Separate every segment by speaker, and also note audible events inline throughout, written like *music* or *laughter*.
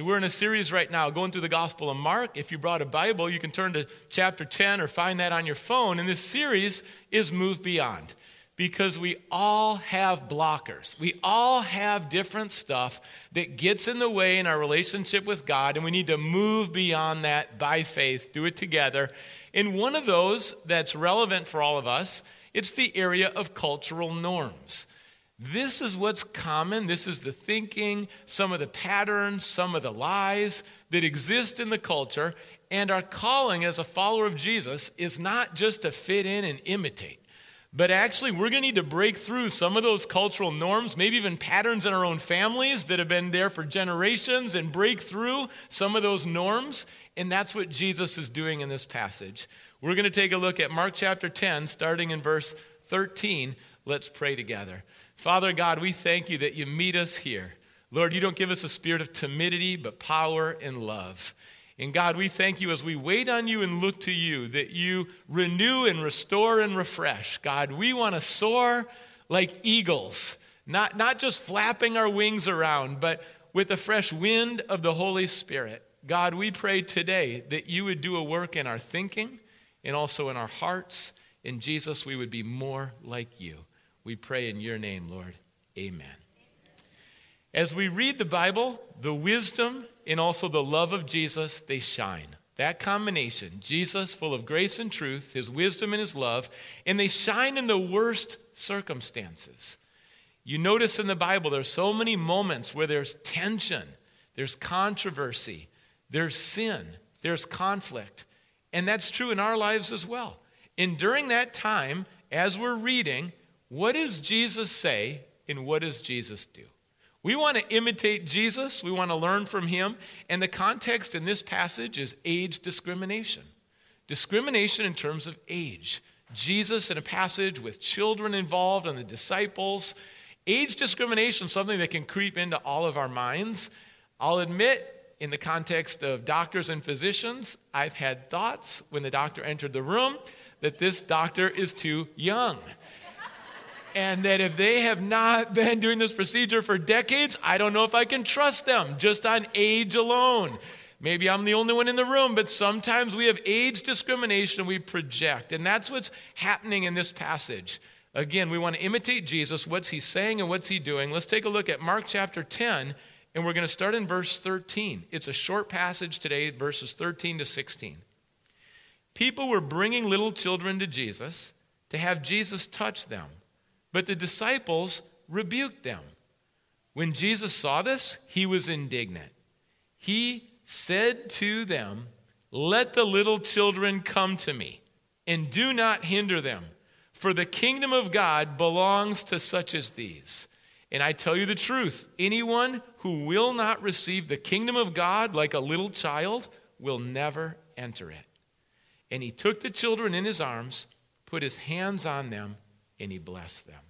Speaker 1: We're in a series right now going through the Gospel of Mark. If you brought a Bible, you can turn to chapter 10 or find that on your phone. And this series is Move Beyond because we all have blockers. We all have different stuff that gets in the way in our relationship with God, and we need to move beyond that by faith, do it together. And one of those that's relevant for all of us, it's the area of cultural norms. This is what's common. This is the thinking, some of the patterns, some of the lies that exist in the culture. And our calling as a follower of Jesus is not just to fit in and imitate, but actually, we're going to need to break through some of those cultural norms, maybe even patterns in our own families that have been there for generations, and break through some of those norms. And that's what Jesus is doing in this passage. We're going to take a look at Mark chapter 10, starting in verse 13. Let's pray together. Father God, we thank you that you meet us here. Lord, you don't give us a spirit of timidity, but power and love. And God, we thank you as we wait on you and look to you that you renew and restore and refresh. God, we want to soar like eagles, not, not just flapping our wings around, but with the fresh wind of the Holy Spirit. God, we pray today that you would do a work in our thinking and also in our hearts. In Jesus, we would be more like you. We pray in your name, Lord. Amen. As we read the Bible, the wisdom and also the love of Jesus, they shine. That combination, Jesus full of grace and truth, his wisdom and his love, and they shine in the worst circumstances. You notice in the Bible, there's so many moments where there's tension, there's controversy, there's sin, there's conflict. And that's true in our lives as well. And during that time, as we're reading, what does Jesus say and what does Jesus do? We want to imitate Jesus, we want to learn from him, and the context in this passage is age discrimination. Discrimination in terms of age. Jesus in a passage with children involved and the disciples. Age discrimination, something that can creep into all of our minds. I'll admit, in the context of doctors and physicians, I've had thoughts when the doctor entered the room that this doctor is too young and that if they have not *laughs* been doing this procedure for decades, I don't know if I can trust them just on age alone. Maybe I'm the only one in the room, but sometimes we have age discrimination we project. And that's what's happening in this passage. Again, we want to imitate Jesus. What's he saying and what's he doing? Let's take a look at Mark chapter 10, and we're going to start in verse 13. It's a short passage today, verses 13 to 16. People were bringing little children to Jesus to have Jesus touch them. But the disciples rebuked them. When Jesus saw this, he was indignant. He said to them, Let the little children come to me, and do not hinder them, for the kingdom of God belongs to such as these. And I tell you the truth anyone who will not receive the kingdom of God like a little child will never enter it. And he took the children in his arms, put his hands on them, and he blessed them.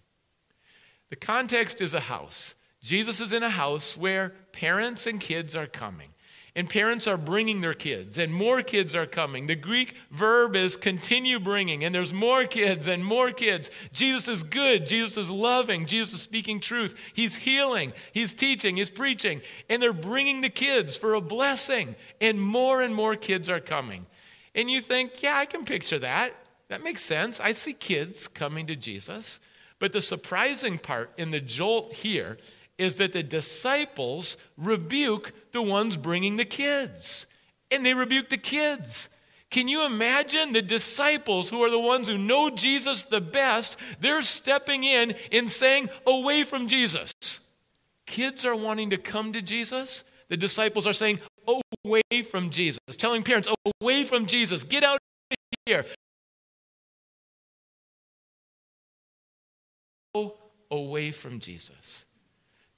Speaker 1: The context is a house. Jesus is in a house where parents and kids are coming. And parents are bringing their kids, and more kids are coming. The Greek verb is continue bringing, and there's more kids and more kids. Jesus is good. Jesus is loving. Jesus is speaking truth. He's healing. He's teaching. He's preaching. And they're bringing the kids for a blessing, and more and more kids are coming. And you think, yeah, I can picture that. That makes sense. I see kids coming to Jesus. But the surprising part in the jolt here is that the disciples rebuke the ones bringing the kids. And they rebuke the kids. Can you imagine the disciples who are the ones who know Jesus the best? They're stepping in and saying, Away from Jesus. Kids are wanting to come to Jesus. The disciples are saying, Away from Jesus. Telling parents, Away from Jesus. Get out of here. Away from Jesus.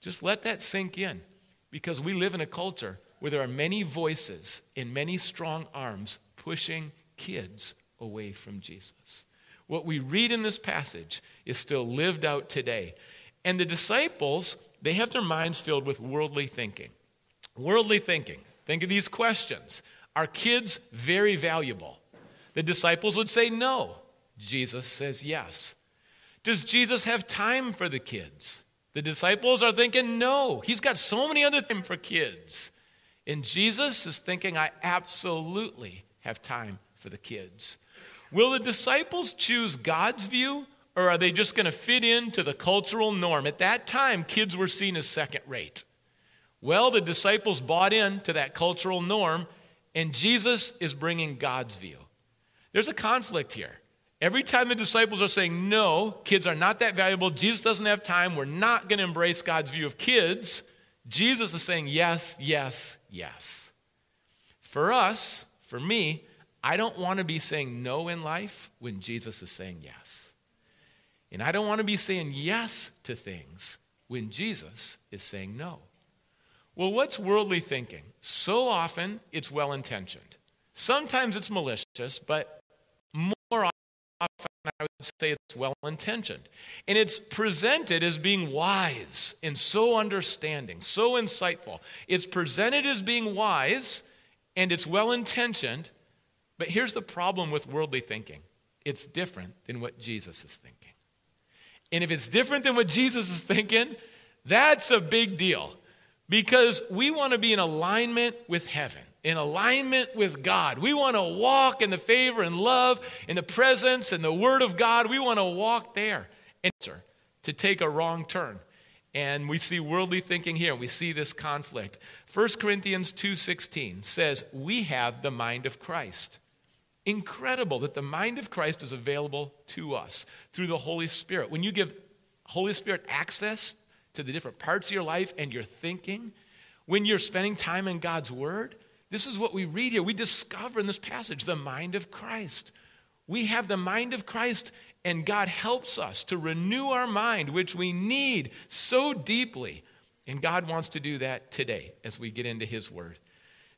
Speaker 1: Just let that sink in because we live in a culture where there are many voices and many strong arms pushing kids away from Jesus. What we read in this passage is still lived out today. And the disciples, they have their minds filled with worldly thinking. Worldly thinking. Think of these questions Are kids very valuable? The disciples would say no. Jesus says yes. Does Jesus have time for the kids? The disciples are thinking, no, he's got so many other things for kids. And Jesus is thinking, I absolutely have time for the kids. Will the disciples choose God's view or are they just going to fit into the cultural norm? At that time, kids were seen as second rate. Well, the disciples bought into that cultural norm, and Jesus is bringing God's view. There's a conflict here. Every time the disciples are saying, no, kids are not that valuable, Jesus doesn't have time, we're not going to embrace God's view of kids, Jesus is saying, yes, yes, yes. For us, for me, I don't want to be saying no in life when Jesus is saying yes. And I don't want to be saying yes to things when Jesus is saying no. Well, what's worldly thinking? So often it's well intentioned. Sometimes it's malicious, but often I would say it's well intentioned. And it's presented as being wise and so understanding, so insightful. It's presented as being wise and it's well intentioned, but here's the problem with worldly thinking it's different than what Jesus is thinking. And if it's different than what Jesus is thinking, that's a big deal because we want to be in alignment with heaven, in alignment with God. We want to walk in the favor and love, in the presence and the Word of God. We want to walk there. And to take a wrong turn. And we see worldly thinking here. We see this conflict. 1 Corinthians 2:16 says, "We have the mind of Christ." Incredible that the mind of Christ is available to us through the Holy Spirit. When you give Holy Spirit access to the different parts of your life and your thinking, when you're spending time in God's Word, this is what we read here. We discover in this passage the mind of Christ. We have the mind of Christ, and God helps us to renew our mind, which we need so deeply. And God wants to do that today as we get into His Word.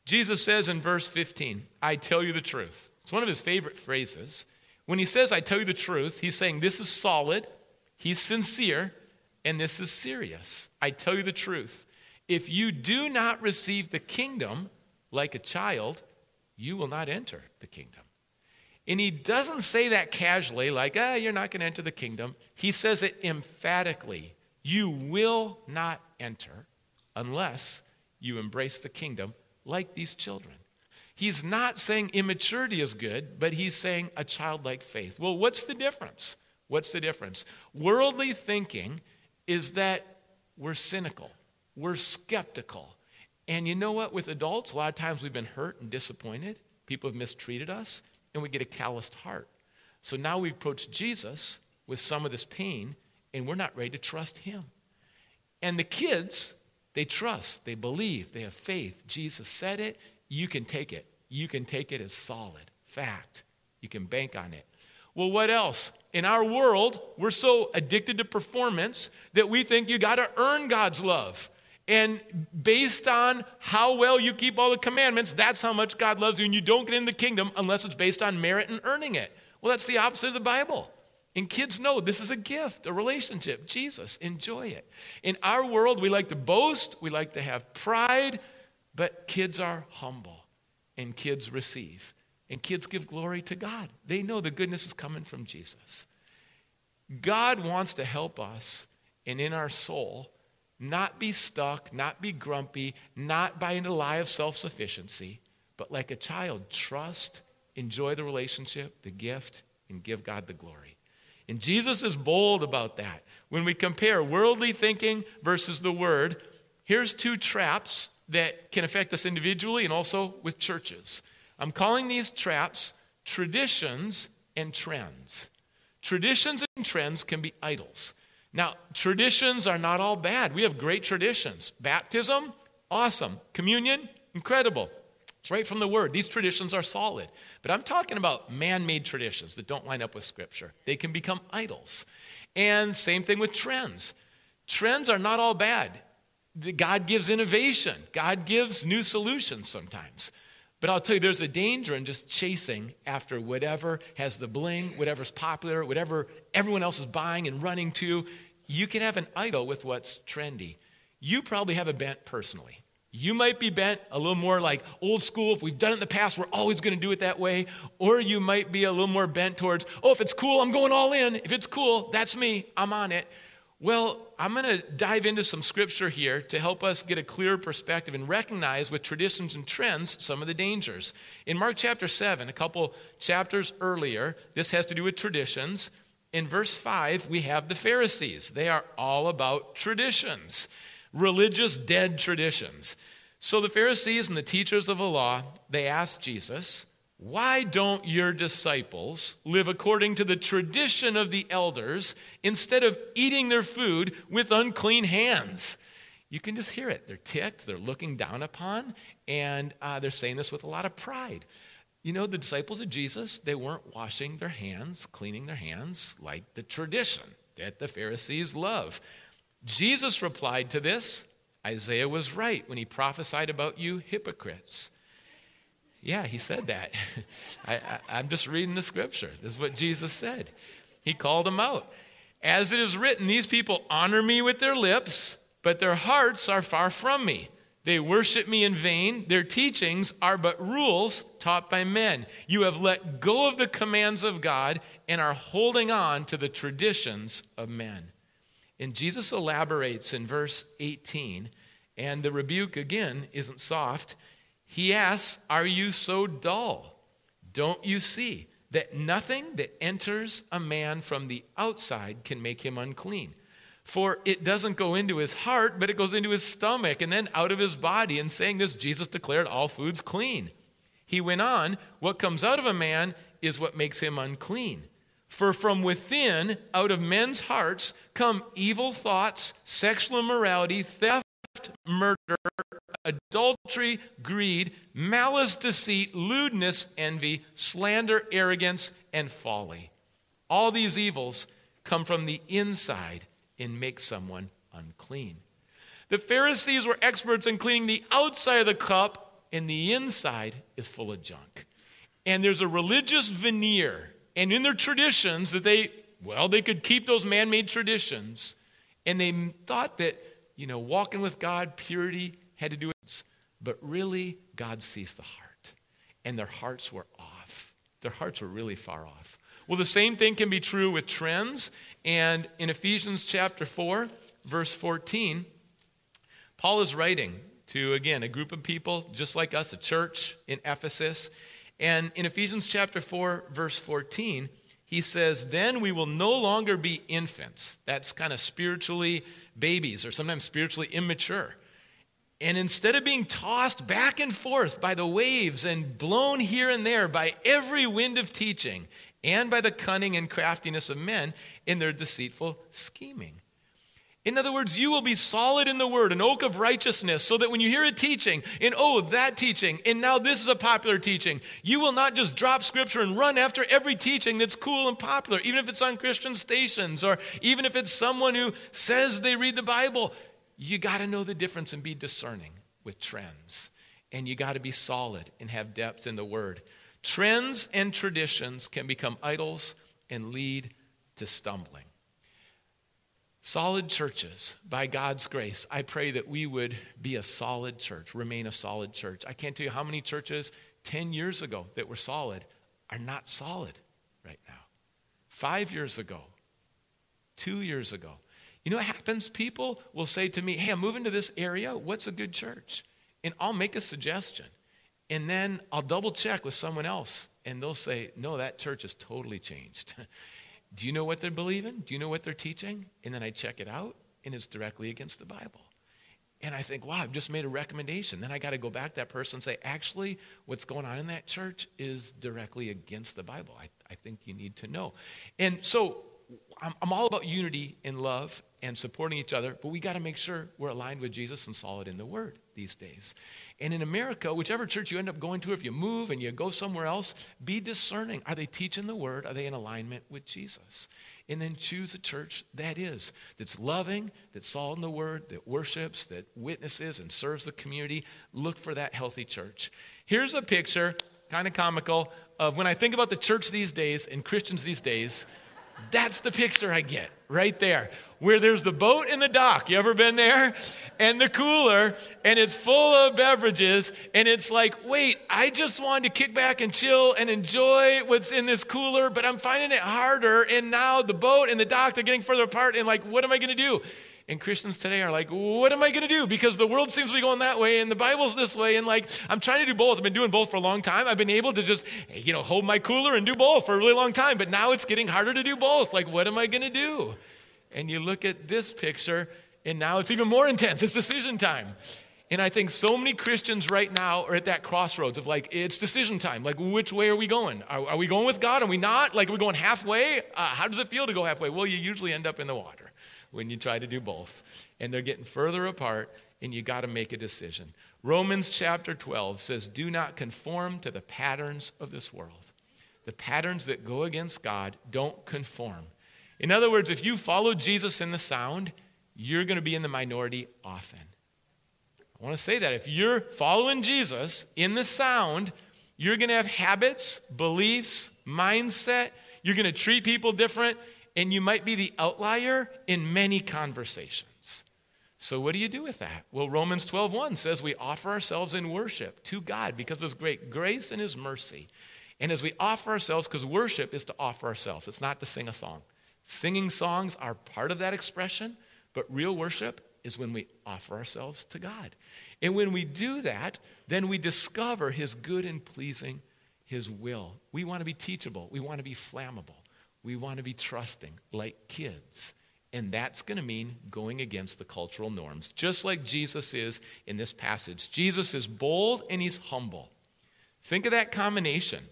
Speaker 1: Jesus says in verse 15, I tell you the truth. It's one of his favorite phrases. When he says, I tell you the truth, he's saying this is solid, he's sincere, and this is serious. I tell you the truth. If you do not receive the kingdom like a child, you will not enter the kingdom. And he doesn't say that casually, like, ah, you're not going to enter the kingdom. He says it emphatically. You will not enter unless you embrace the kingdom like these children. He's not saying immaturity is good, but he's saying a childlike faith. Well, what's the difference? What's the difference? Worldly thinking is that we're cynical, we're skeptical. And you know what? With adults, a lot of times we've been hurt and disappointed. People have mistreated us, and we get a calloused heart. So now we approach Jesus with some of this pain, and we're not ready to trust him. And the kids, they trust, they believe, they have faith. Jesus said it, you can take it you can take it as solid fact. You can bank on it. Well, what else? In our world, we're so addicted to performance that we think you got to earn God's love. And based on how well you keep all the commandments, that's how much God loves you. And you don't get in the kingdom unless it's based on merit and earning it. Well, that's the opposite of the Bible. And kids know this is a gift, a relationship. Jesus, enjoy it. In our world, we like to boast, we like to have pride, but kids are humble and kids receive. And kids give glory to God. They know the goodness is coming from Jesus. God wants to help us and in our soul not be stuck, not be grumpy, not buy into the lie of self sufficiency, but like a child, trust, enjoy the relationship, the gift, and give God the glory. And Jesus is bold about that. When we compare worldly thinking versus the word, here's two traps that can affect us individually and also with churches. I'm calling these traps traditions and trends. Traditions and trends can be idols. Now, traditions are not all bad. We have great traditions. Baptism, awesome. Communion, incredible. It's right from the word. These traditions are solid. But I'm talking about man made traditions that don't line up with Scripture. They can become idols. And same thing with trends. Trends are not all bad. God gives innovation, God gives new solutions sometimes. But I'll tell you, there's a danger in just chasing after whatever has the bling, whatever's popular, whatever everyone else is buying and running to. You can have an idol with what's trendy. You probably have a bent personally. You might be bent a little more like old school. If we've done it in the past, we're always going to do it that way. Or you might be a little more bent towards, oh, if it's cool, I'm going all in. If it's cool, that's me. I'm on it. Well, I'm going to dive into some scripture here to help us get a clear perspective and recognize with traditions and trends some of the dangers. In Mark chapter 7, a couple chapters earlier, this has to do with traditions. In verse 5, we have the Pharisees. They are all about traditions, religious dead traditions. So the Pharisees and the teachers of the law, they asked Jesus, why don't your disciples live according to the tradition of the elders instead of eating their food with unclean hands? You can just hear it. They're ticked, they're looking down upon, and uh, they're saying this with a lot of pride. You know, the disciples of Jesus, they weren't washing their hands, cleaning their hands like the tradition that the Pharisees love. Jesus replied to this Isaiah was right when he prophesied about you hypocrites. Yeah, he said that. *laughs* I, am just reading the scripture. This is what Jesus said. He called them out. As it is written, these people honor me with their lips, but their hearts are far from me. They worship me in vain. Their teachings are but rules taught by men. You have let go of the commands of God and are holding on to the traditions of men. And Jesus elaborates in verse 18, and the rebuke again isn't soft. He asks, Are you so dull? Don't you see that nothing that enters a man from the outside can make him unclean? For it doesn't go into his heart, but it goes into his stomach and then out of his body. And saying this, Jesus declared all foods clean. He went on, What comes out of a man is what makes him unclean. For from within, out of men's hearts, come evil thoughts, sexual immorality, theft, murder, adultery, greed, malice, deceit, lewdness, envy, slander, arrogance, and folly. All these evils come from the inside and make someone unclean. The Pharisees were experts in cleaning the outside of the cup, and the inside is full of junk. And there's a religious veneer, and in their traditions that they, well, they could keep those man made traditions, and they thought that, you know, walking with God, purity, had to do with, but really, God sees the heart. And their hearts were off. Their hearts were really far off. Well, the same thing can be true with trends. And in Ephesians chapter 4, verse 14, Paul is writing to, again, a group of people just like us, a church in Ephesus. And in Ephesians chapter 4, verse 14, he says, Then we will no longer be infants. That's kind of spiritually babies or sometimes spiritually immature. And instead of being tossed back and forth by the waves and blown here and there by every wind of teaching and by the cunning and craftiness of men in their deceitful scheming. In other words, you will be solid in the word, an oak of righteousness, so that when you hear a teaching, and oh, that teaching, and now this is a popular teaching, you will not just drop scripture and run after every teaching that's cool and popular, even if it's on Christian stations, or even if it's someone who says they read the Bible you got to know the difference and be discerning with trends. And you got to be solid and have depth in the word. Trends and traditions can become idols and lead to stumbling. Solid churches, by God's grace, I pray that we would be a solid church, remain a solid church. I can't tell you how many churches 10 years ago that were solid are not solid right now. Five years ago, two years ago, you know what happens? People will say to me, Hey, I'm moving to this area. What's a good church? And I'll make a suggestion. And then I'll double check with someone else. And they'll say, No, that church has totally changed. *laughs* Do you know what they're believing? Do you know what they're teaching? And then I check it out, and it's directly against the Bible. And I think, wow, I've just made a recommendation. Then I got to go back to that person and say, actually, what's going on in that church is directly against the Bible. I, I think you need to know. And so I'm, I'm all about unity and love and supporting each other, but we got to make sure we're aligned with Jesus and solid in the Word these days. And in America, whichever church you end up going to, if you move and you go somewhere else, be discerning. Are they teaching the Word? Are they in alignment with Jesus? And then choose a church that is, that's loving, that's solid in the Word, that worships, that witnesses and serves the community. Look for that healthy church. Here's a picture, kind of comical, of when I think about the church these days and Christians these days That's the picture I get right there. Where there's the boat in the dock. You ever been there? And the cooler, and it's full of beverages, and it's like, wait, I just wanted to kick back and chill and enjoy what's in this cooler, but I'm finding it harder. And now the boat and the dock are getting further apart, and like, what am I going to do? And Christians today are like, what am I going to do? Because the world seems to be going that way and the Bible's this way. And like, I'm trying to do both. I've been doing both for a long time. I've been able to just, you know, hold my cooler and do both for a really long time. But now it's getting harder to do both. Like, what am I going to do? And you look at this picture and now it's even more intense. It's decision time. And I think so many Christians right now are at that crossroads of like, it's decision time. Like, which way are we going? Are, are we going with God? Are we not? Like, are we going halfway? Uh, how does it feel to go halfway? Well, you usually end up in the water when you try to do both. And they're getting further apart, and you got to make a decision. Romans chapter 12 says, Do not conform to the patterns of this world. The patterns that go against God don't conform. In other words, if you follow Jesus in the sound, you're going to be in the minority often. I want to say that if you're following Jesus in the sound, you're going to have habits, beliefs, mindset. You're going to treat people different and you might be the outlier in many conversations. So what do you do with that? Well, Romans 12:1 says we offer ourselves in worship to God because of his great grace and his mercy. And as we offer ourselves cuz worship is to offer ourselves. It's not to sing a song. Singing songs are part of that expression, but real worship is when we offer ourselves to God. And when we do that, then we discover his good and pleasing his will. We want to be teachable. We want to be flammable. We want to be trusting like kids. And that's going to mean going against the cultural norms, just like Jesus is in this passage. Jesus is bold and he's humble. Think of that combination.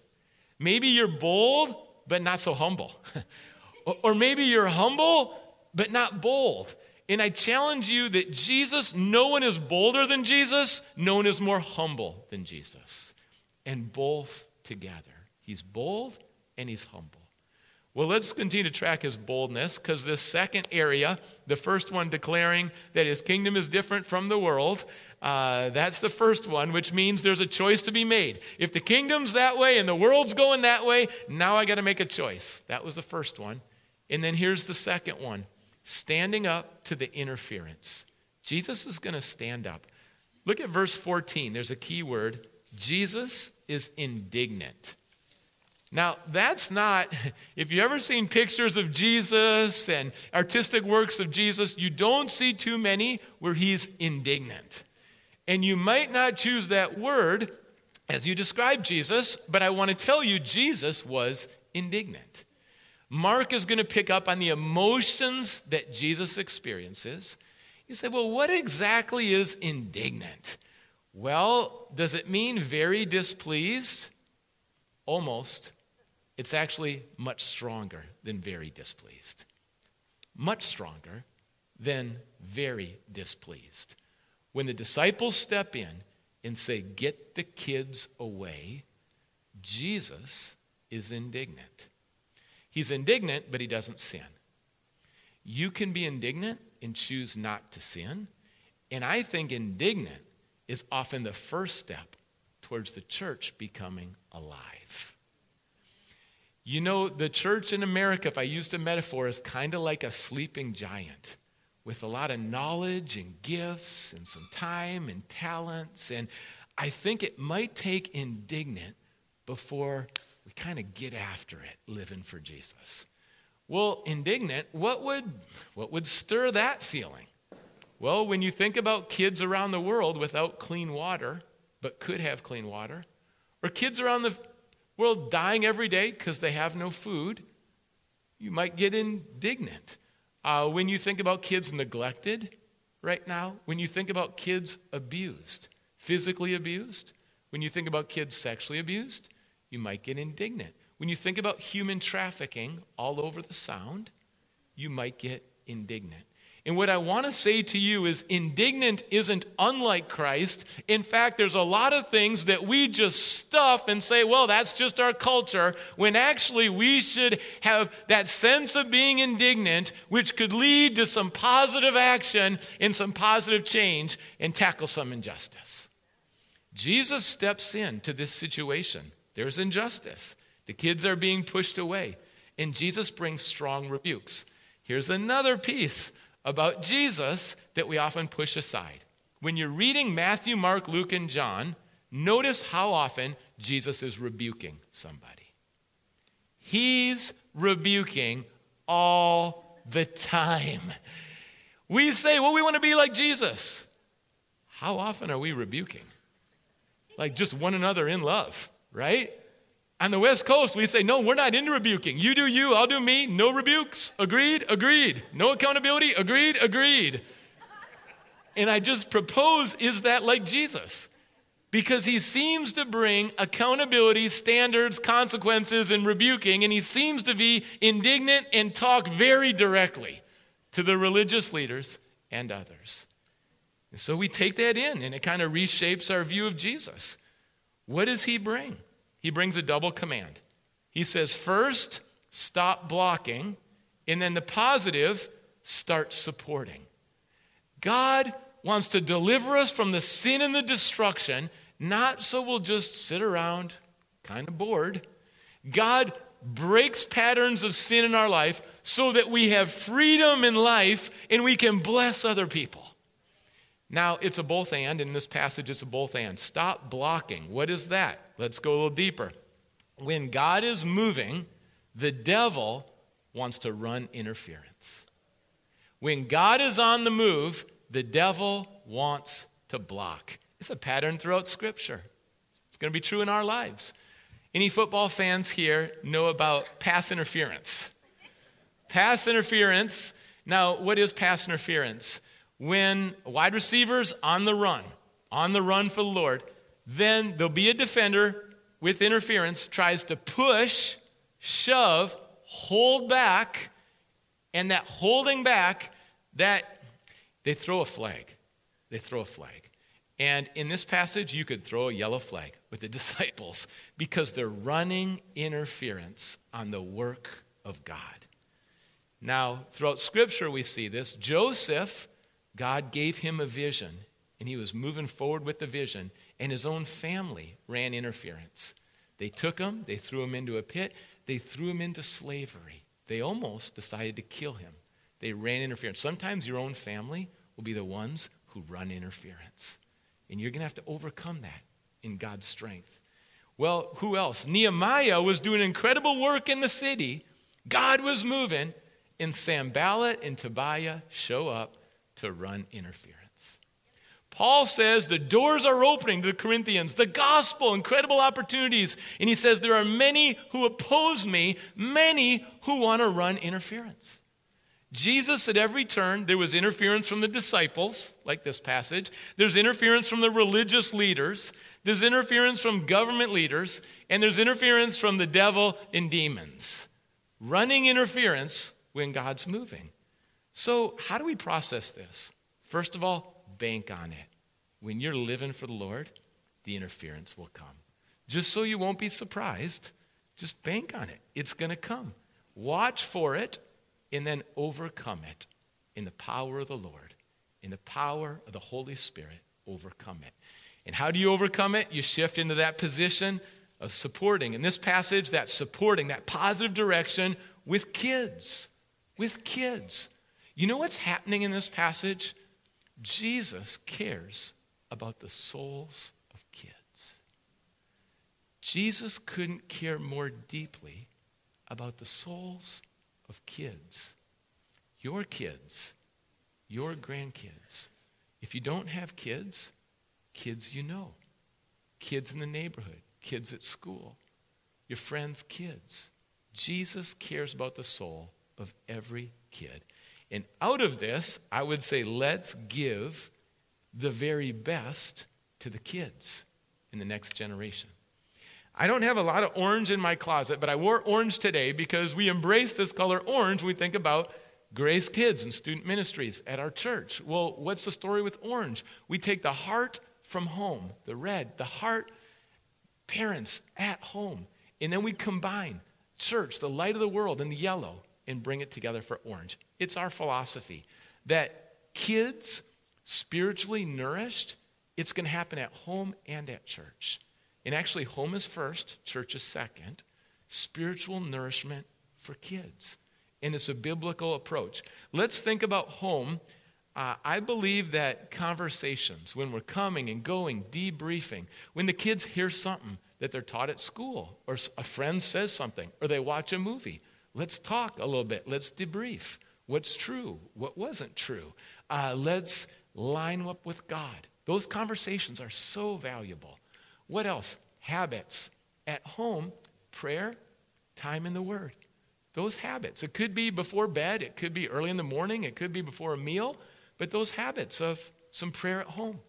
Speaker 1: Maybe you're bold, but not so humble. *laughs* or maybe you're humble, but not bold. And I challenge you that Jesus, no one is bolder than Jesus, no one is more humble than Jesus. And both together. He's bold and he's humble. Well, let's continue to track his boldness because this second area, the first one declaring that his kingdom is different from the world, uh, that's the first one, which means there's a choice to be made. If the kingdom's that way and the world's going that way, now I got to make a choice. That was the first one. And then here's the second one standing up to the interference. Jesus is going to stand up. Look at verse 14. There's a key word Jesus is indignant. Now, that's not, *laughs* if you've ever seen pictures of Jesus and artistic works of Jesus, you don't see too many where he's indignant. And you might not choose that word as you describe Jesus, but I want to tell you, Jesus was indignant. Mark is going to pick up on the emotions that Jesus experiences. You say, well, what exactly is indignant? Well, does it mean very displeased? Almost. It's actually much stronger than very displeased. Much stronger than very displeased. When the disciples step in and say, Get the kids away, Jesus is indignant. He's indignant, but he doesn't sin. You can be indignant and choose not to sin. And I think indignant is often the first step towards the church becoming alive. You know, the church in America, if I used a metaphor, is kind of like a sleeping giant with a lot of knowledge and gifts and some time and talents. And I think it might take indignant before we kind of get after it living for Jesus. Well, indignant, what would, what would stir that feeling? Well, when you think about kids around the world without clean water, but could have clean water, or kids around the world dying every day because they have no food, you might get indignant. Uh, when you think about kids neglected right now, when you think about kids abused, physically abused, when you think about kids sexually abused, you might get indignant. When you think about human trafficking all over the sound, you might get indignant. And what I want to say to you is indignant isn't unlike Christ. In fact, there's a lot of things that we just stuff and say, well, that's just our culture, when actually we should have that sense of being indignant, which could lead to some positive action and some positive change and tackle some injustice. Jesus steps in to this situation. There's injustice. The kids are being pushed away. and Jesus brings strong rebukes. Here's another piece about Jesus that we often push aside. When you're reading Matthew, Mark, Luke, and John, notice how often Jesus is rebuking somebody. He's rebuking all the time. We say, well, we want to be like Jesus. How often are we rebuking? Like just one another in love, right? On the West Coast, we say, no, we're not into rebuking. You do you, I'll do me. No rebukes. Agreed? Agreed. No accountability? Agreed? Agreed. And I just propose, is that like Jesus? Because he seems to bring accountability, standards, consequences, and rebuking, and he seems to be indignant and talk very directly to the religious leaders and others. And so we take that in, and it kind of reshapes our view of Jesus. What does he bring? He brings a double command. He says, first, stop blocking, and then the positive, start supporting. God wants to deliver us from the sin and the destruction, not so we'll just sit around kind of bored. God breaks patterns of sin in our life so that we have freedom in life and we can bless other people. Now, it's a both and. In this passage, it's a both and. Stop blocking. What is that? Let's go a little deeper. When God is moving, the devil wants to run interference. When God is on the move, the devil wants to block. It's a pattern throughout Scripture. It's going to be true in our lives. Any football fans here know about pass interference? Pass interference. Now, what is pass interference? When wide receivers on the run, on the run for the Lord, then there'll be a defender with interference, tries to push, shove, hold back, and that holding back, that they throw a flag. They throw a flag. And in this passage, you could throw a yellow flag with the *laughs* disciples because they're running interference on the work of God. Now, throughout Scripture, we see this. Joseph God gave him a vision, and he was moving forward with the vision, and his own family ran interference. They took him, they threw him into a pit, they threw him into slavery. They almost decided to kill him. They ran interference. Sometimes your own family will be the ones who run interference. And you're going to have to overcome that in God's strength. Well, who else? Nehemiah was doing incredible work in the city. God was moving, and Sanballat and Tobiah show up to run interference. Paul says the doors are opening to the Corinthians, the gospel, incredible opportunities. And he says there are many who oppose me, many who want to run interference. Jesus, at every turn, there was interference from the disciples, like this passage. There's interference from the religious leaders. There's interference from government leaders. And there's interference from the devil and demons. Running interference when God's moving. So, how do we process this? First of all, bank on it. When you're living for the Lord, the interference will come. Just so you won't be surprised, just bank on it. It's going to come. Watch for it and then overcome it in the power of the Lord, in the power of the Holy Spirit. Overcome it. And how do you overcome it? You shift into that position of supporting. In this passage, that supporting, that positive direction with kids. With kids. You know what's happening in this passage? Jesus cares about the souls of kids. Jesus couldn't care more deeply about the souls of kids. Your kids, your grandkids. If you don't have kids, kids you know, kids in the neighborhood, kids at school, your friends' kids. Jesus cares about the soul of every kid. And out of this, I would say, let's give the very best to the kids in the next generation. I don't have a lot of orange in my closet, but I wore orange today because we embrace this color orange we think about Grace Kids and student ministries at our church. Well, what's the story with orange? We take the heart from home, the red, the heart, parents at home, and then we combine church, the light of the world, and the yellow, and bring it together for orange. It's our philosophy that kids, spiritually nourished, it's going to happen at home and at church. And actually, home is first, church is second. Spiritual nourishment for kids. And it's a biblical approach. Let's think about home. Uh, I believe that conversations, when we're coming and going, debriefing, when the kids hear something that they're taught at school, or a friend says something, or they watch a movie, let's talk a little bit. Let's debrief. What's true? What wasn't true? Uh, let's line up with God. Those conversations are so valuable. What else? Habits. At home, prayer, time in the Word. Those habits. It could be before bed, it could be early in the morning, it could be before a meal, but those habits of some prayer at home,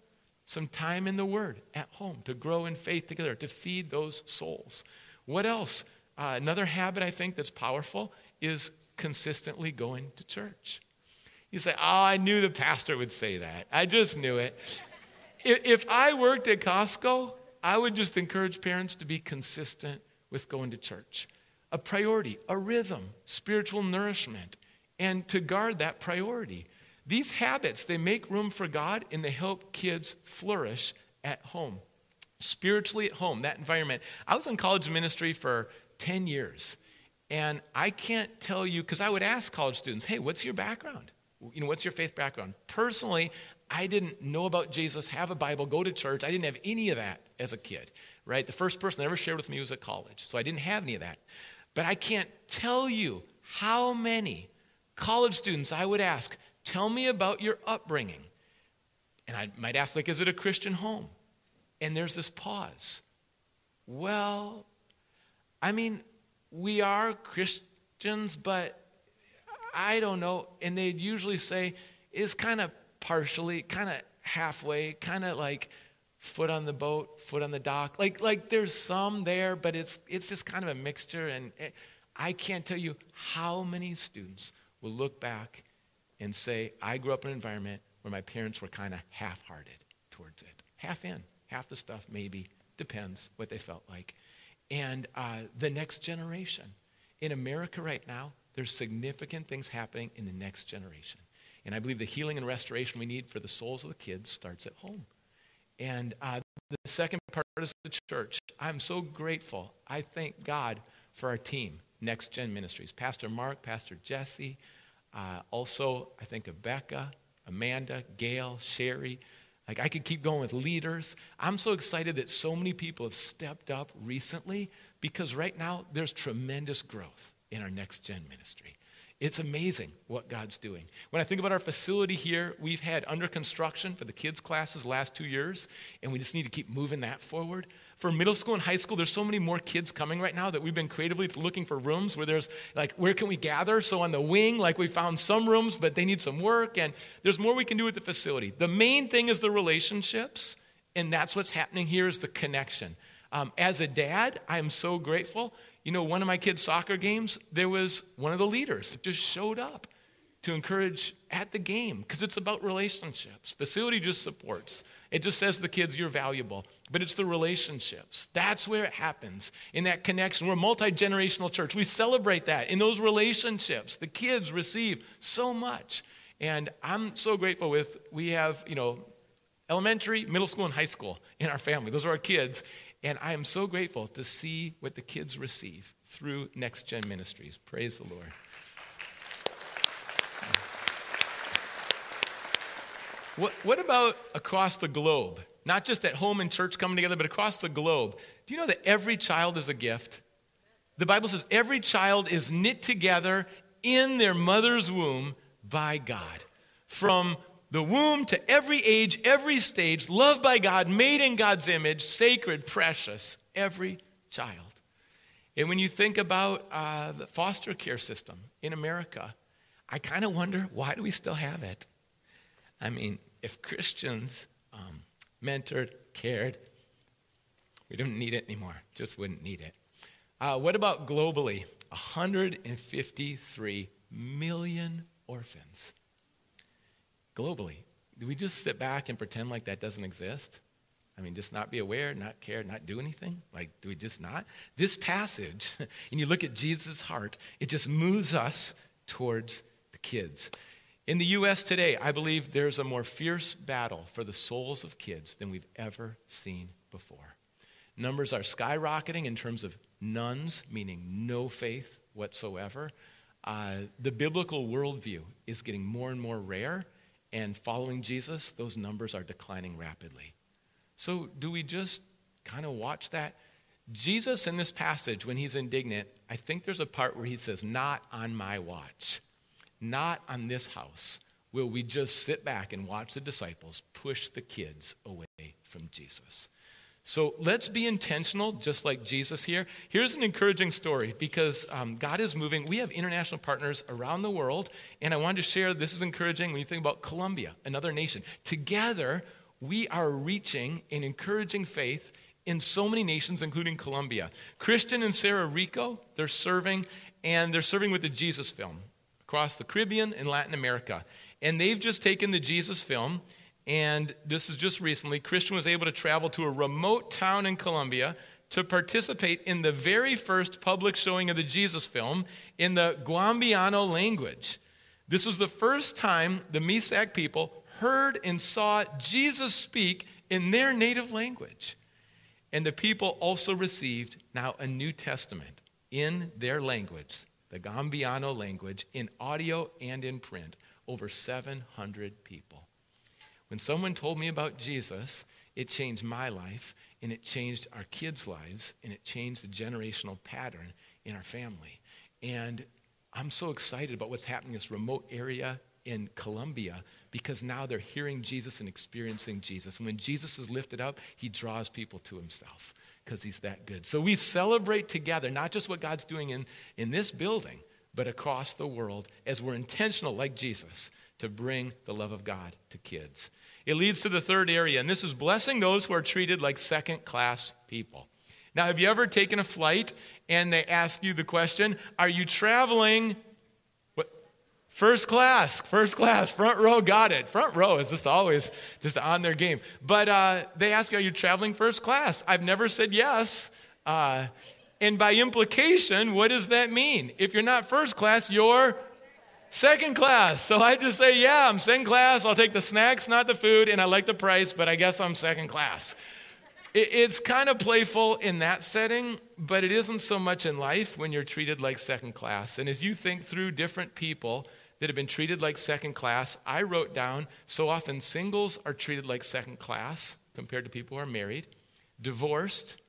Speaker 1: some time in the Word at home to grow in faith together, to feed those souls. What else? Uh, another habit I think that's powerful is consistently going to church. You say, Oh, I knew the pastor would say that. I just knew it. if I worked at Costco, I would just encourage parents to be consistent with going to church. A priority, a rhythm, spiritual nourishment, and to guard that priority. These habits, they make room for God and they help kids flourish at home. Spiritually at home, that environment. I was in college ministry for 10 years. And I can't tell you, because I would ask college students, hey, what's your background? You know, what's your faith background? Personally, I didn't know about Jesus, have a Bible, go to church. I didn't have any of that as a kid, right? The first person that ever shared with me was at college, so I didn't have any of that. But I can't tell you how many college students I would ask, tell me about your upbringing. And I might ask, like, is it a Christian home? And there's this pause. Well, I mean, we are Christians, but I don't know. And they'd usually say, is kind of partially, kind of halfway, kind of like foot on the boat, foot on the dock. Like, like there's some there, but it's, it's just kind of a mixture. And it, I can't tell you how many students will look back and say, I grew up in an environment where my parents were kind of half hearted towards it. Half in, half the stuff, maybe. Depends what they felt like. And uh, the next generation. In America right now, there's significant things happening in the next generation. And I believe the healing and restoration we need for the souls of the kids starts at home. And uh, the second part is the church. I'm so grateful. I thank God for our team, Next Gen Ministries. Pastor Mark, Pastor Jesse, uh, also, I think of Becca, Amanda, Gail, Sherry. Like I could keep going with leaders. I'm so excited that so many people have stepped up recently because right now there's tremendous growth in our next gen ministry. It's amazing what God's doing. When I think about our facility here, we've had under construction for the kids' classes last two years, and we just need to keep moving that forward. For middle school and high school, there's so many more kids coming right now that we've been creatively looking for rooms where there's like, where can we gather? So on the wing, like we found some rooms, but they need some work, and there's more we can do with the facility. The main thing is the relationships, and that's what's happening here is the connection. Um, as a dad, I am so grateful you know, one of my kids' soccer games, there was one of the leaders that just showed up to encourage at the game because it's about relationships. Facility just supports. It just says to the kids, you're valuable. But it's the relationships. That's where it happens in that connection. We're a multi generational church. We celebrate that. In those relationships, the kids receive so much. And I'm so grateful with, we have, you know, elementary, middle school, and high school in our family. Those are our kids. And I am so grateful to see what the kids receive through Next Gen Ministries. Praise the Lord. What, what about across the globe? Not just at home and church coming together, but across the globe. Do you know that every child is a gift? The Bible says every child is knit together in their mother's womb by God. From the womb to every age, every stage, loved by God, made in God's image, sacred, precious, every child. And when you think about uh, the foster care system in America, I kind of wonder why do we still have it? I mean, if Christians um, mentored, cared, we don't need it anymore. Just wouldn't need it. Uh, what about globally? 153 million orphans globally. Do we just sit back and pretend like that doesn't exist? I mean, just not be aware, not care, not do anything? Like, do we just not? This passage, *laughs* and you look at Jesus' heart, it just moves us towards the kids. In the U.S. today, I believe there's a more fierce battle for the souls of kids than we've ever seen before. Numbers are skyrocketing in terms of nones, meaning no faith whatsoever. Uh, the biblical worldview is getting more and more rare, and following Jesus, those numbers are declining rapidly. So, do we just kind of watch that? Jesus, in this passage, when he's indignant, I think there's a part where he says, Not on my watch, not on this house will we just sit back and watch the disciples push the kids away from Jesus. So let's be intentional, just like Jesus here. Here's an encouraging story because um, God is moving. We have international partners around the world, and I wanted to share this is encouraging when you think about Colombia, another nation. Together, we are reaching and encouraging faith in so many nations, including Colombia. Christian and Sarah Rico, they're serving, and they're serving with the Jesus film across the Caribbean and Latin America. And they've just taken the Jesus film and this is just recently, Christian was able to travel to a remote town in Colombia to participate in the very first public showing of the Jesus film in the Guambiano language. This was the first time the Misak people heard and saw Jesus speak in their native language. And the people also received now a New Testament in their language, the Guambiano language, in audio and in print. Over 700 people. When someone told me about Jesus, it changed my life, and it changed our kids' lives, and it changed the generational pattern in our family. And I'm so excited about what's happening in this remote area in Colombia because now they're hearing Jesus and experiencing Jesus. And when Jesus is lifted up, he draws people to himself because he's that good. So we celebrate together, not just what God's doing in, in this building, but across the world as we're intentional, like Jesus, to bring the love of God to kids. It leads to the third area, and this is blessing those who are treated like second class people. Now, have you ever taken a flight and they ask you the question, Are you traveling first class? First class, front row, got it. Front row is just always just on their game. But uh, they ask, Are you traveling first class? I've never said yes. Uh, and by implication, what does that mean? If you're not first class, you're Second class. So I just say, yeah, I'm second class. I'll take the snacks, not the food, and I like the price, but I guess I'm second class. It's kind of playful in that setting, but it isn't so much in life when you're treated like second class. And as you think through different people that have been treated like second class, I wrote down so often singles are treated like second class compared to people who are married, divorced,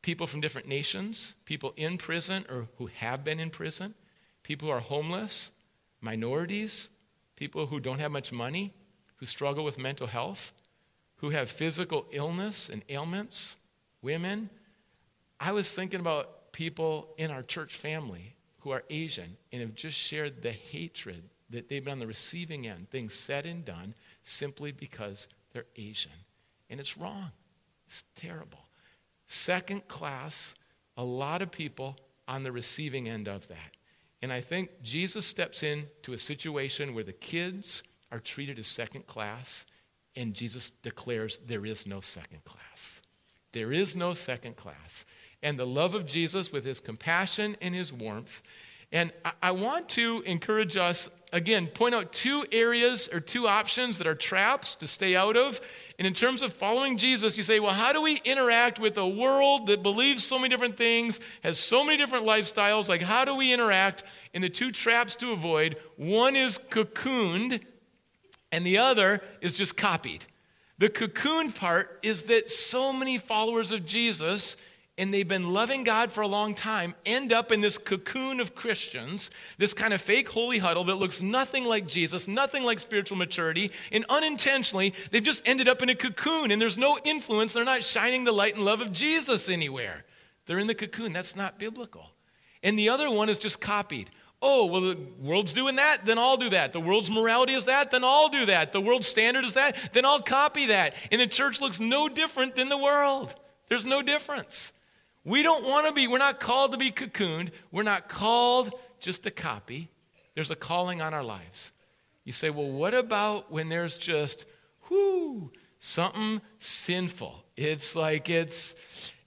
Speaker 1: people from different nations, people in prison or who have been in prison people who are homeless, minorities, people who don't have much money, who struggle with mental health, who have physical illness and ailments, women. I was thinking about people in our church family who are Asian and have just shared the hatred that they've been on the receiving end, things said and done simply because they're Asian. And it's wrong. It's terrible. Second class, a lot of people on the receiving end of that. And I think Jesus steps in to a situation where the kids are treated as second class, and Jesus declares there is no second class. There is no second class. And the love of Jesus with his compassion and his warmth. And I, want to encourage us, again, point out two areas or two options that are traps to stay out of and in terms of following Jesus, you say, well, how do we interact with a world that believes so many different things, has so many different lifestyles? Like, how do we interact? And the two traps to avoid one is cocooned, and the other is just copied. The cocoon part is that so many followers of Jesus and they've been loving God for a long time end up in this cocoon of Christians, this kind of fake holy huddle that looks nothing like Jesus, nothing like spiritual maturity, and unintentionally, they've just ended up in a cocoon and there's no influence. They're not shining the light and love of Jesus anywhere. They're in the cocoon. That's not biblical. And the other one is just copied. Oh, well, the world's doing that, then I'll do that. The world's morality is that, then I'll do that. The world's standard is that, then I'll copy that. And the church looks no different than the world. There's no difference. We don't want to be, we're not called to be cocooned. We're not called just to copy. There's a calling on our lives. You say, well, what about when there's just, whoo, something sinful? It's like it's,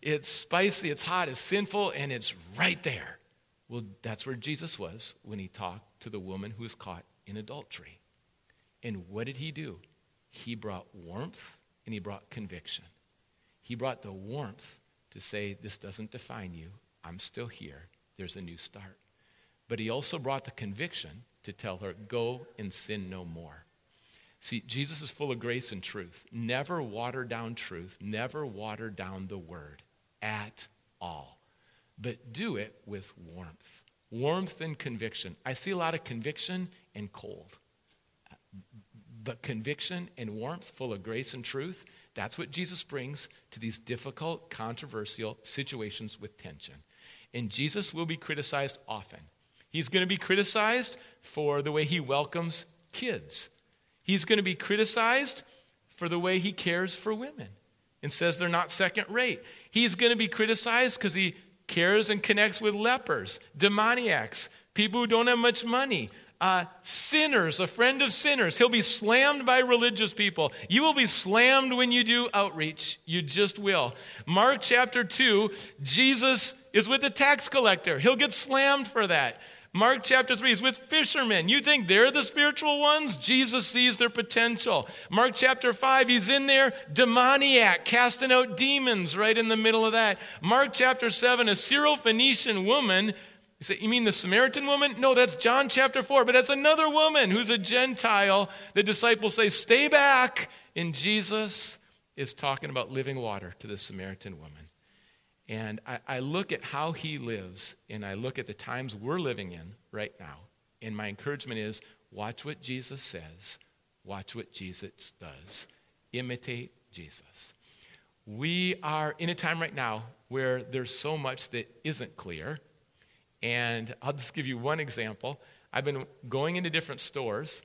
Speaker 1: it's spicy, it's hot, it's sinful, and it's right there. Well, that's where Jesus was when he talked to the woman who was caught in adultery. And what did he do? He brought warmth and he brought conviction. He brought the warmth to say, This doesn't define you. I'm still here. there's a new start. But he also brought the conviction to tell her, Go and sin no more. See, Jesus is full of grace and truth. Never water down truth, never water down the word at all. But do it with warmth. Warmth and conviction. I see a lot of conviction and cold. But conviction and warmth, full of grace and truth, that's what Jesus brings to these difficult, controversial situations with tension. And Jesus will be criticized often. He's going to be criticized for the way he welcomes kids He's going to be criticized for the way he cares for women and says they're not second rate. He's going to be criticized because he cares and connects with lepers, demoniacs, people who don't have much money, uh, sinners, a friend of sinners. He'll be slammed by religious people. You will be slammed when you do outreach. You just will. Mark chapter 2, Jesus is with the tax collector. He'll get slammed for that. Mark chapter 3 is with fishermen. You think they're the spiritual ones? Jesus sees their potential. Mark chapter 5, he's in there, demoniac, casting out demons right in the middle of that. Mark chapter 7, a Syrophoenician woman. You say, You mean the Samaritan woman? No, that's John chapter 4, but that's another woman who's a Gentile. The disciples say, Stay back. And Jesus is talking about living water to the Samaritan woman. And I, I, look at how he lives, and I look at the times we're living in right now. And my encouragement is watch what Jesus says, watch what Jesus does, imitate Jesus. We are in a time right now where there's so much that isn't clear. And I'll just give you one example. I've been going into different stores.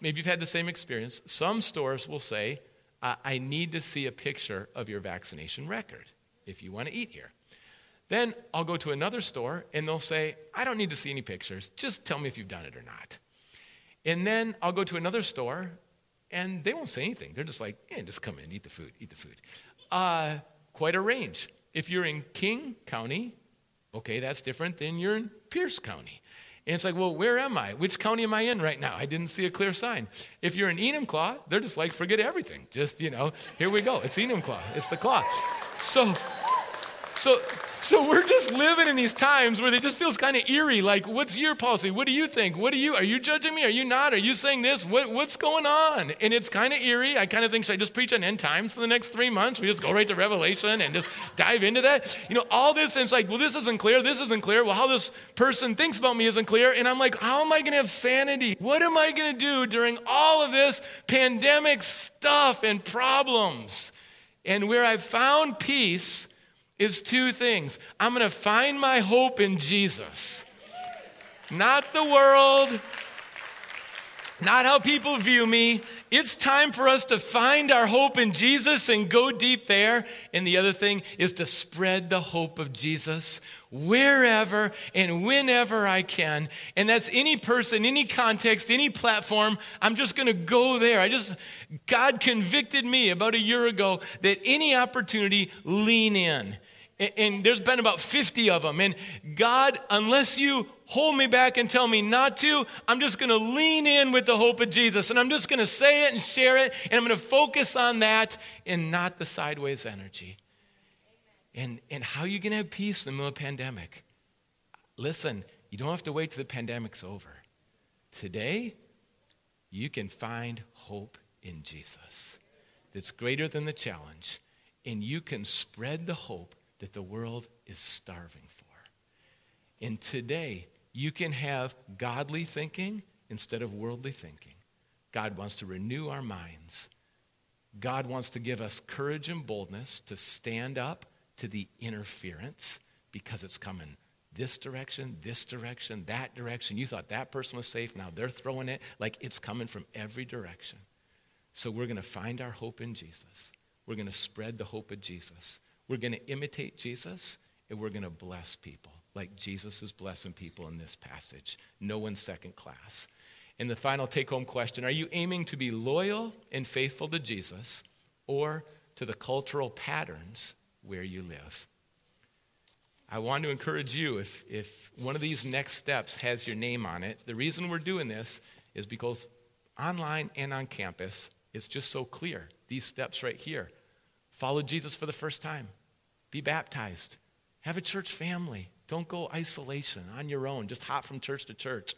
Speaker 1: Maybe you've had the same experience. Some stores will say, I need to see a picture of your vaccination record if you want to eat here. Then I'll go to another store and they'll say, I don't need to see any pictures. Just tell me if you've done it or not. And then I'll go to another store and they won't say anything. They're just like, yeah, just come in, eat the food, eat the food. Uh, quite a range. If you're in King County, okay, that's different than you're in Pierce County. And it's like, well, where am I? Which county am I in right now? I didn't see a clear sign. If you're in Enumclaw, they're just like, forget everything. Just, you know, here we go. It's Enumclaw. It's the claw. So, so, so we're just living in these times where it just feels kind of eerie. Like, what's your policy? What do you think? What do you? Are you judging me? Are you not? Are you saying this? What, what's going on? And it's kind of eerie. I kind of think should I just preach on end times for the next three months? We just go right to Revelation and just dive into that. You know, all this and it's like, well, this isn't clear. This isn't clear. Well, how this person thinks about me isn't clear. And I'm like, how am I going to have sanity? What am I going to do during all of this pandemic stuff and problems? And where I've found peace is two things. I'm going to find my hope in Jesus, not the world, not how people view me. It's time for us to find our hope in Jesus and go deep there. And the other thing is to spread the hope of Jesus wherever and whenever I can. And that's any person, any context, any platform. I'm just going to go there. I just, God convicted me about a year ago that any opportunity, lean in. And, and there's been about 50 of them. And God, unless you hold me back and tell me not to, I'm just going to lean in with the hope of Jesus. And I'm just going to say it and share it. And I'm going to focus on that and not the sideways energy. And, and how are you going to have peace in the middle of a pandemic? Listen, you don't have to wait till the pandemic's over. Today, you can find hope in Jesus that's greater than the challenge. And you can spread the hope that the world is starving for. And today, you can have godly thinking instead of worldly thinking. God wants to renew our minds. God wants to give us courage and boldness to stand up to the interference because it's coming this direction, this direction, that direction. You thought that person was safe, now they're throwing it like it's coming from every direction. So we're going to find our hope in Jesus. We're going to spread the hope of Jesus. We're going to imitate Jesus and we're going to bless people like Jesus is blessing people in this passage. No one's second class. And the final take home question Are you aiming to be loyal and faithful to Jesus or to the cultural patterns where you live? I want to encourage you if, if one of these next steps has your name on it, the reason we're doing this is because online and on campus, it's just so clear. These steps right here. Follow Jesus for the first time. Be baptized. Have a church family. Don't go isolation on your own, just hop from church to church.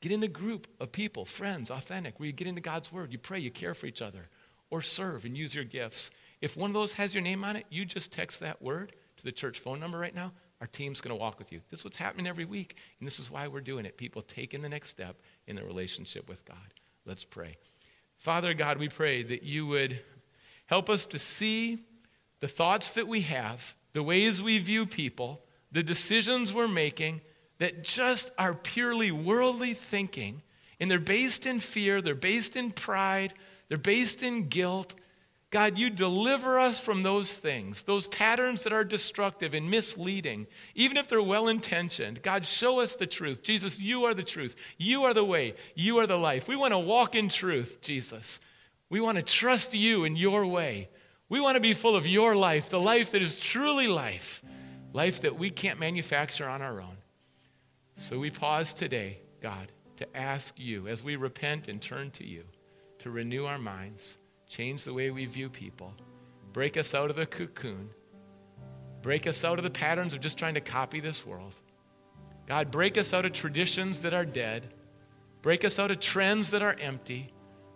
Speaker 1: Get in a group of people, friends, authentic, where you get into God's word, you pray, you care for each other, or serve and use your gifts. If one of those has your name on it, you just text that word to the church phone number right now. Our team's going to walk with you. This is what's happening every week, and this is why we're doing it. People taking the next step in their relationship with God. Let's pray. Father God, we pray that you would help us to see the thoughts that we have, the ways we view people, the decisions we're making that just are purely worldly thinking, and they're based in fear, they're based in pride, they're based in guilt. God, you deliver us from those things, those patterns that are destructive and misleading, even if they're well intentioned. God, show us the truth. Jesus, you are the truth. You are the way. You are the life. We want to walk in truth, Jesus. We want to trust you in your way. We want to be full of your life, the life that is truly life, life that we can't manufacture on our own. So we pause today, God, to ask you as we repent and turn to you to renew our minds, change the way we view people, break us out of the cocoon, break us out of the patterns of just trying to copy this world. God, break us out of traditions that are dead, break us out of trends that are empty.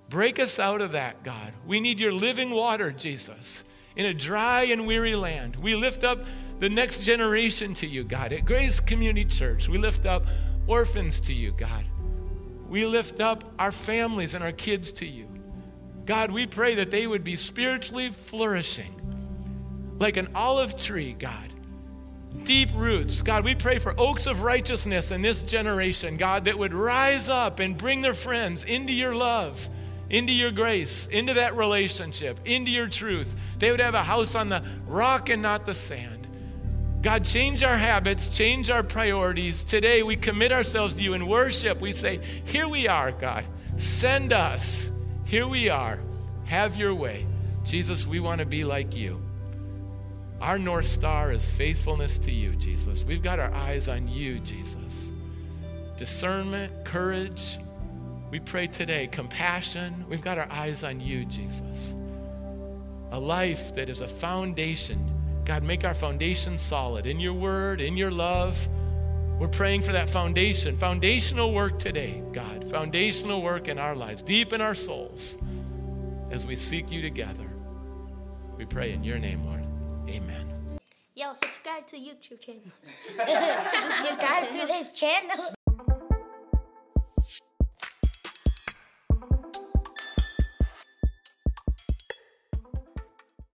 Speaker 1: Break us out of that, God. We need your living water, Jesus. In a dry and weary land, we lift up the next generation to you, God. At Grace Community Church, we lift up orphans to you, God. We lift up our families and our kids to you. God, we pray that they would be spiritually flourishing like an olive tree, God. Deep roots. God, we pray for oaks of righteousness in this generation, God, that would rise up and bring their friends into your love, into your grace, into that relationship, into your truth. They would have a house on the rock and not the sand. God, change our habits, change our priorities. Today, we commit ourselves to you in worship. We say, Here we are, God. Send us. Here we are. Have your way. Jesus, we want to be like you. Our North Star is faithfulness to you, Jesus. We've got our eyes on you, Jesus. Discernment, courage. We pray today, compassion. We've got our eyes on you, Jesus. A life that is a foundation God, make our foundation solid in your word, in your love. We're praying for that foundation, foundational work today, God, foundational work in our lives, deep in our souls, as we seek you together. We pray in your name, Lord. Amen.
Speaker 2: Yo, subscribe to YouTube channel. *laughs*
Speaker 3: subscribe to this channel.